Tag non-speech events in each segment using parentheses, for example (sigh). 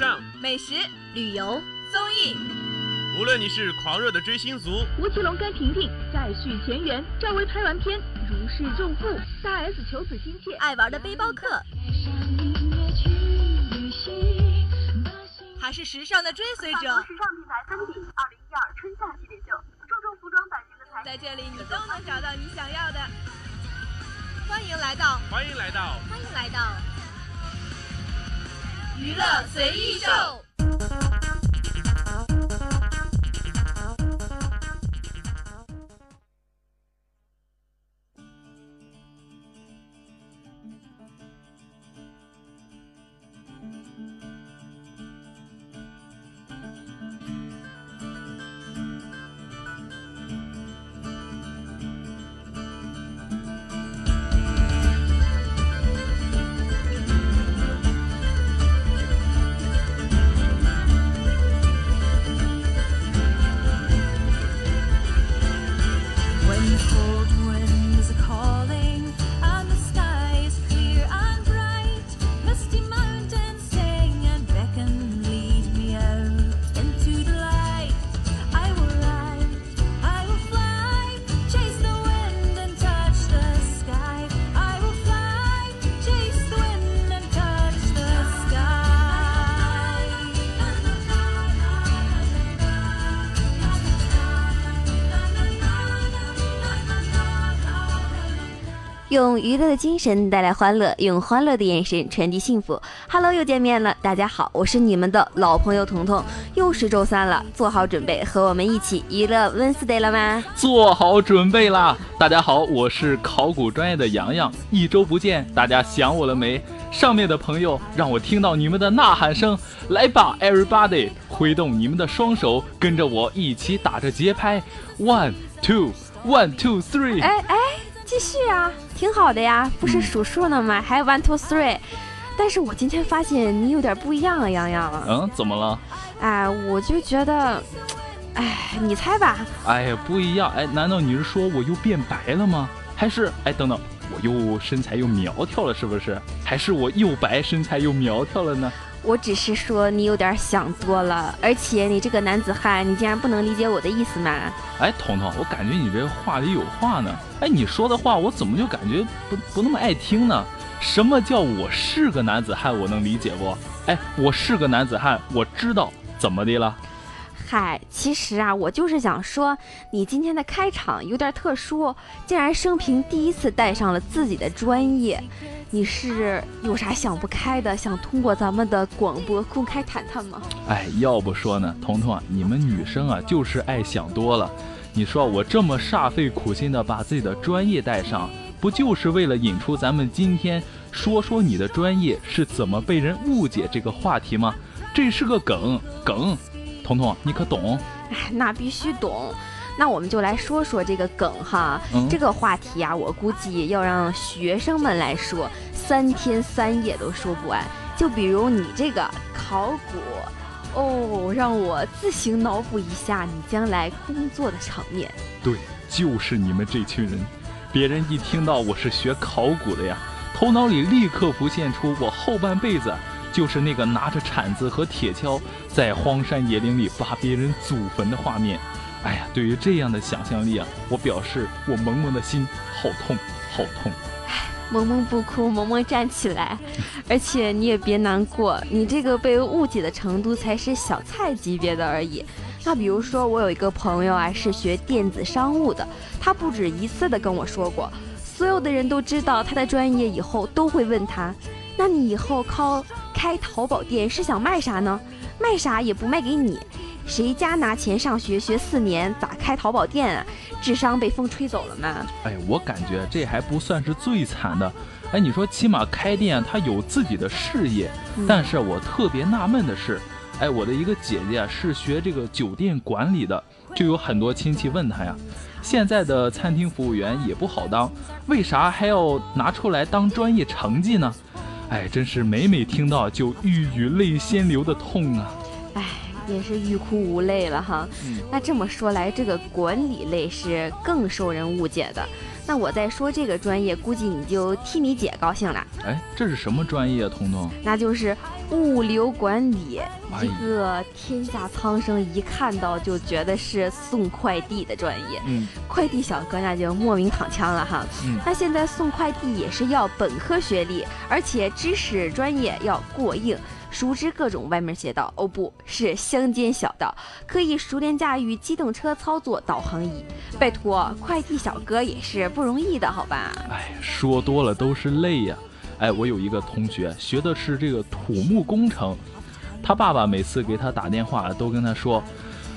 尚、美食、旅游、综艺，无论你是狂热的追星族，吴奇隆跟婷婷再续前缘，赵薇拍完片如释重负，大 S 求子心切，爱玩的背包客，还是时尚的追随者。时尚品牌芬迪二零一二春夏系列秀，注重服装版型的材在这里，你都能找到你想要的。欢迎来到，欢迎来到，欢迎来到娱乐随意秀。用娱乐的精神带来欢乐，用欢乐的眼神传递幸福。Hello，又见面了，大家好，我是你们的老朋友彤彤。又是周三了，做好准备和我们一起娱乐 Wednesday 了吗？做好准备啦！大家好，我是考古专业的洋洋。一周不见，大家想我了没？上面的朋友，让我听到你们的呐喊声，来吧，Everybody，挥动你们的双手，跟着我一起打着节拍，One Two，One Two Three。哎哎。继续啊，挺好的呀，不是数数呢吗？还有 one two three，但是我今天发现你有点不一样啊，洋洋。嗯，怎么了？哎，我就觉得，哎，你猜吧。哎呀，不一样。哎，难道你是说我又变白了吗？还是，哎，等等，我又身材又苗条了，是不是？还是我又白身材又苗条了呢？我只是说你有点想多了，而且你这个男子汉，你竟然不能理解我的意思吗？哎，彤彤，我感觉你这话里有话呢。哎，你说的话我怎么就感觉不不那么爱听呢？什么叫我是个男子汉？我能理解不？哎，我是个男子汉，我知道怎么的了。嗨，其实啊，我就是想说，你今天的开场有点特殊，竟然生平第一次带上了自己的专业。你是有啥想不开的，想通过咱们的广播公开谈谈吗？哎，要不说呢，彤彤啊，你们女生啊就是爱想多了。你说我这么煞费苦心的把自己的专业带上，不就是为了引出咱们今天说说你的专业是怎么被人误解这个话题吗？这是个梗梗，彤彤你可懂？哎，那必须懂。那我们就来说说这个梗哈，这个话题啊，我估计要让学生们来说，三天三夜都说不完。就比如你这个考古，哦，让我自行脑补一下你将来工作的场面。对，就是你们这群人，别人一听到我是学考古的呀，头脑里立刻浮现出我后半辈子就是那个拿着铲子和铁锹在荒山野岭里挖别人祖坟的画面。哎呀，对于这样的想象力啊，我表示我萌萌的心好痛，好痛。萌萌不哭，萌萌站起来。而且你也别难过，你这个被误解的程度才是小菜级别的而已。那比如说，我有一个朋友啊，是学电子商务的，他不止一次的跟我说过，所有的人都知道他的专业以后都会问他，那你以后靠开淘宝店是想卖啥呢？卖啥也不卖给你。谁家拿钱上学学四年，咋开淘宝店啊？智商被风吹走了吗？哎，我感觉这还不算是最惨的。哎，你说起码开店他有自己的事业，但是我特别纳闷的是，哎，我的一个姐姐啊是学这个酒店管理的，就有很多亲戚问她呀，现在的餐厅服务员也不好当，为啥还要拿出来当专业成绩呢？哎，真是每每听到就欲语泪先流的痛啊！哎也是欲哭无泪了哈。那这么说来，这个管理类是更受人误解的。那我再说这个专业，估计你就替你姐高兴了。哎，这是什么专业啊，彤彤？那就是物流管理，哎一个天下苍生一看到就觉得是送快递的专业。嗯快递小哥那就莫名躺枪了哈。嗯，那现在送快递也是要本科学历，而且知识专业要过硬，熟知各种歪门邪道。哦，不是乡间小道，可以熟练驾驭机动车操作导航仪。拜托，快递小哥也是不容易的，好吧？哎，说多了都是泪呀。哎，我有一个同学学的是这个土木工程，他爸爸每次给他打电话都跟他说，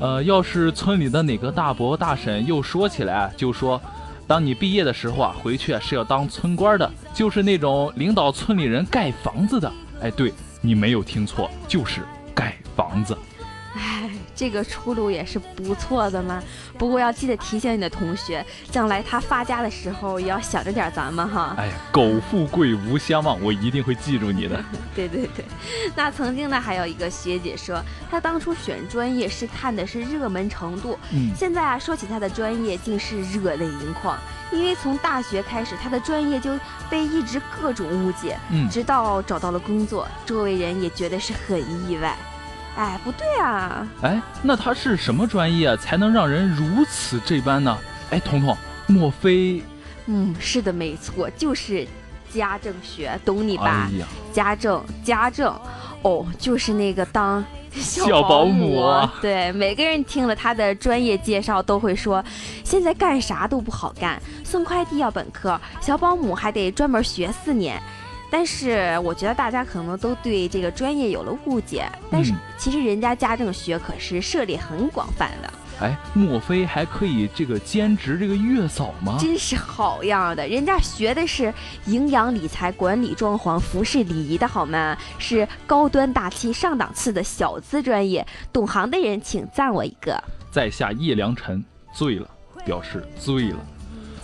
呃，要是村里的哪个大伯大婶又说起来，就说，当你毕业的时候啊，回去是要当村官的，就是那种领导村里人盖房子的。哎，对你没有听错，就是盖房子。哎，(laughs) 这个出路也是不错的嘛。不过要记得提醒你的同学，将来他发家的时候也要想着点咱们哈。哎呀，苟富贵无相忘，我一定会记住你的。(laughs) 对对对，那曾经呢，还有一个学姐说，她当初选专业是看的是热门程度，嗯，现在啊，说起她的专业，竟是热泪盈眶。因为从大学开始，她的专业就被一直各种误解，嗯直到找到了工作，周围人也觉得是很意外。哎，不对啊，哎，那他是什么专业啊才能让人如此这般呢？哎，彤彤，莫非？嗯，是的，没错，就是家政学，懂你吧？哎，家政，家政，哦，就是那个当 (laughs) 小保姆啊对，每个人听了他的专业介绍都会说，现在干啥都不好干，送快递要本科，小保姆还得专门学四年。但是我觉得大家可能都对这个专业有了误解，但是嗯其实人家家政学可是涉猎很广泛的。哎，莫非还可以这个兼职这个月嫂吗？真是好样的！人家学的是营养、理财、管理、装潢、服饰、礼仪的好吗？是高端大气上档次的小资专业，懂行的人请赞我一个。在下叶良辰醉了，表示醉了。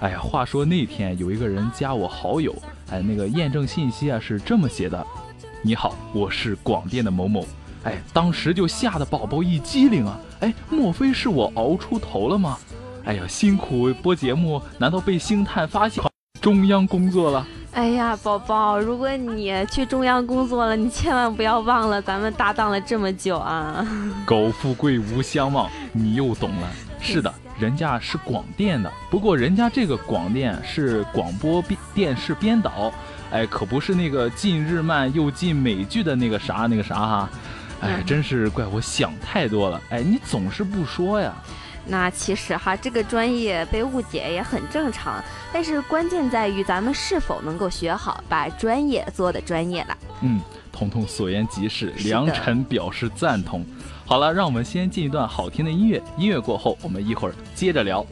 哎呀，话说那天有一个人加我好友，哎，那个验证信息啊是这么写的：你好，我是广电的某某。哎，当时就吓得宝宝一激灵啊！哎，莫非是我熬出头了吗？哎呀，辛苦播节目，难道被星探发现中央工作了？哎呀，宝宝，如果你去中央工作了，你千万不要忘了咱们搭档了这么久啊！(laughs) 苟富贵无相忘，你又懂了。是的，人家是广电的，不过人家这个广电是广播编电视编导，哎，可不是那个进日漫又进美剧的那个啥那个啥哈。哎，嗯真是怪我想太多了。哎，你总是不说呀。那其实哈，这个专业被误解也很正常，但是关键在于咱们是否能够学好，把专业做的专业了。嗯，彤彤所言极是，良辰表示赞同。好了，让我们先进一段好听的音乐，音乐过后，我们一会儿接着聊。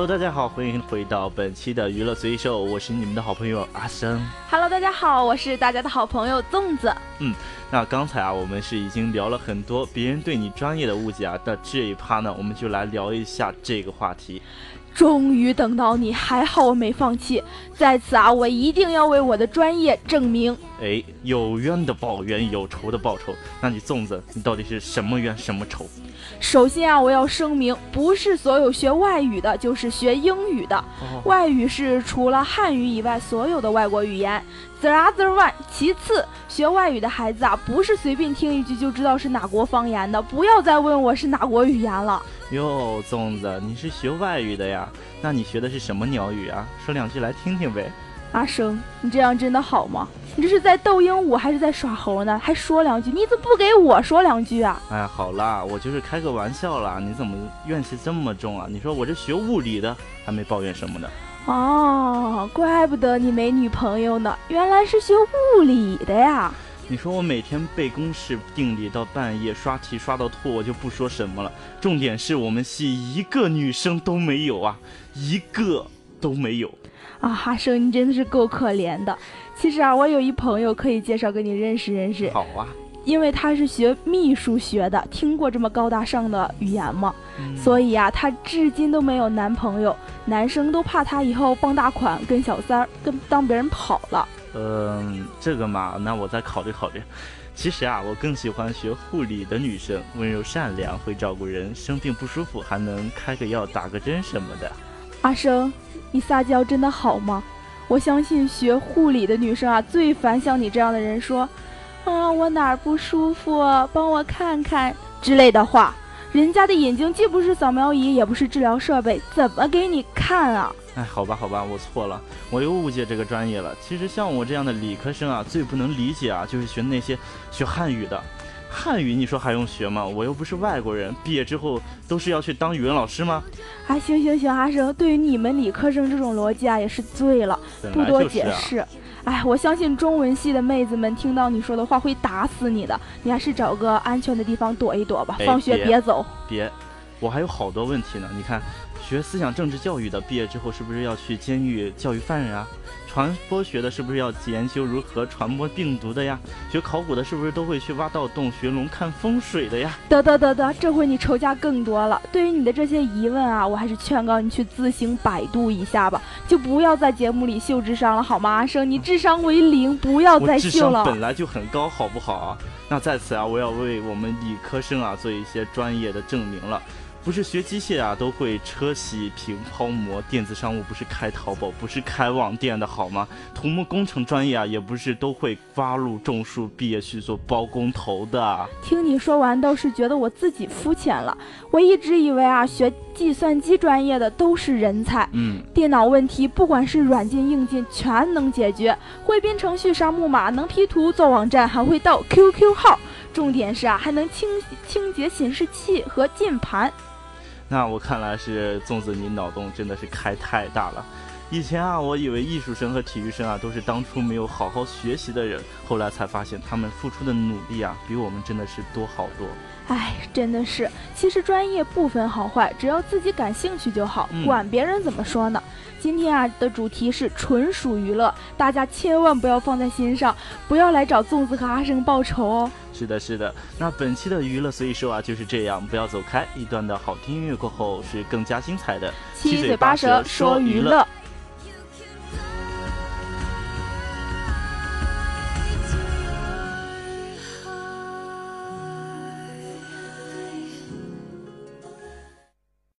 Hello，大家好，欢迎回到本期的娱乐随手，我是你们的好朋友阿生。Hello，大家好，我是大家的好朋友粽子。嗯那刚才啊，我们是已经聊了很多别人对你专业的误解啊，那这一趴呢，我们就来聊一下这个话题。终于等到你，还好我没放弃。在此啊，我一定要为我的专业证明。哎，有冤的报冤，有仇的报仇。那你粽子，你到底是什么冤什么仇？首先啊，我要声明，不是所有学外语的就是学英语的。哦，外语是除了汉语以外所有的外国语言。The other one。其次，学外语的孩子啊，不是随便听一句就知道是哪国方言的。不要再问我是哪国语言了。哟，粽子，你是学外语的呀？那你学的是什么鸟语啊？说两句来听听呗。阿生，你这样真的好吗？你这是在逗鹦鹉还是在耍猴呢？还说两句，你怎么不给我说两句啊？哎，好啦，我就是开个玩笑啦，你怎么怨气这么重啊？你说我这学物理的，还没抱怨什么呢？哦，怪不得你没女朋友呢，原来是学物理的呀。你说我每天背公式定理到半夜，刷题刷到吐，我就不说什么了。重点是我们系一个女生都没有啊，一个都没有。啊，哈生，你真的是够可怜的。其实啊，我有一朋友可以介绍给你认识认识，好啊，因为他是学秘书学的，听过这么高大上的语言吗？嗯所以啊，她至今都没有男朋友，男生都怕她以后傍大款，跟小三儿，跟当别人跑了。嗯，这个嘛，那我再考虑考虑。其实啊，我更喜欢学护理的女生，温柔善良，会照顾人，生病不舒服还能开个药、打个针什么的。阿生，你撒娇真的好吗？我相信学护理的女生啊，最烦像你这样的人说，啊，我哪儿不舒服，帮我看看之类的话。人家的眼睛既不是扫描仪，也不是治疗设备，怎么给你看啊？哎，好吧，好吧，我错了，我又误解这个专业了。其实像我这样的理科生啊，最不能理解啊，就是学那些学汉语的。汉语你说还用学吗？我又不是外国人，毕业之后都是要去当语文老师吗？啊，行行行，阿生，对于你们理科生这种逻辑啊，也是醉了，不多。解释。哎，我相信中文系的妹子们听到你说的话会打死你的，你还是找个安全的地方躲一躲吧，哎放学别别走。别，我还有好多问题呢。你看，学思想政治教育的毕业之后是不是要去监狱教育犯人啊？传播学的是不是要研究如何传播病毒的呀？学考古的是不是都会去挖盗洞、寻龙、看风水的呀？得得得得，这回你仇家更多了。对于你的这些疑问啊，我还是劝告你去自行百度一下吧，就不要在节目里秀智商了，好吗？阿生，你智商为零，不要再秀了。智商本来就很高，好不好啊？那在此啊，我要为我们理科生啊做一些专业的证明了。不是学机械啊，都会车铣平抛模；电子商务不是开淘宝，不是开网店的好吗？土木工程专业啊，也不是都会挖路种树，毕业去做包工头的。听你说完，倒是觉得我自己肤浅了。我一直以为啊，学计算机专业的都是人才，嗯，电脑问题不管是软件硬件全能解决，会编程序、杀木马，能 P 图、做网站，还会盗 QQ 号。重点是啊，还能清清洁显示器和键盘。那我看来是粽子，你脑洞真的是开太大了。以前啊，我以为艺术生和体育生啊都是当初没有好好学习的人，后来才发现他们付出的努力啊，比我们真的是多好多。哎，真的是，其实专业不分好坏，只要自己感兴趣就好，嗯管别人怎么说呢。今天啊的主题是纯属娱乐，大家千万不要放在心上，不要来找粽子和阿生报仇哦。是的，是的。那本期的娱乐所以说啊就是这样，不要走开。一段的好听音乐过后是更加精彩的。七嘴八舌说娱乐。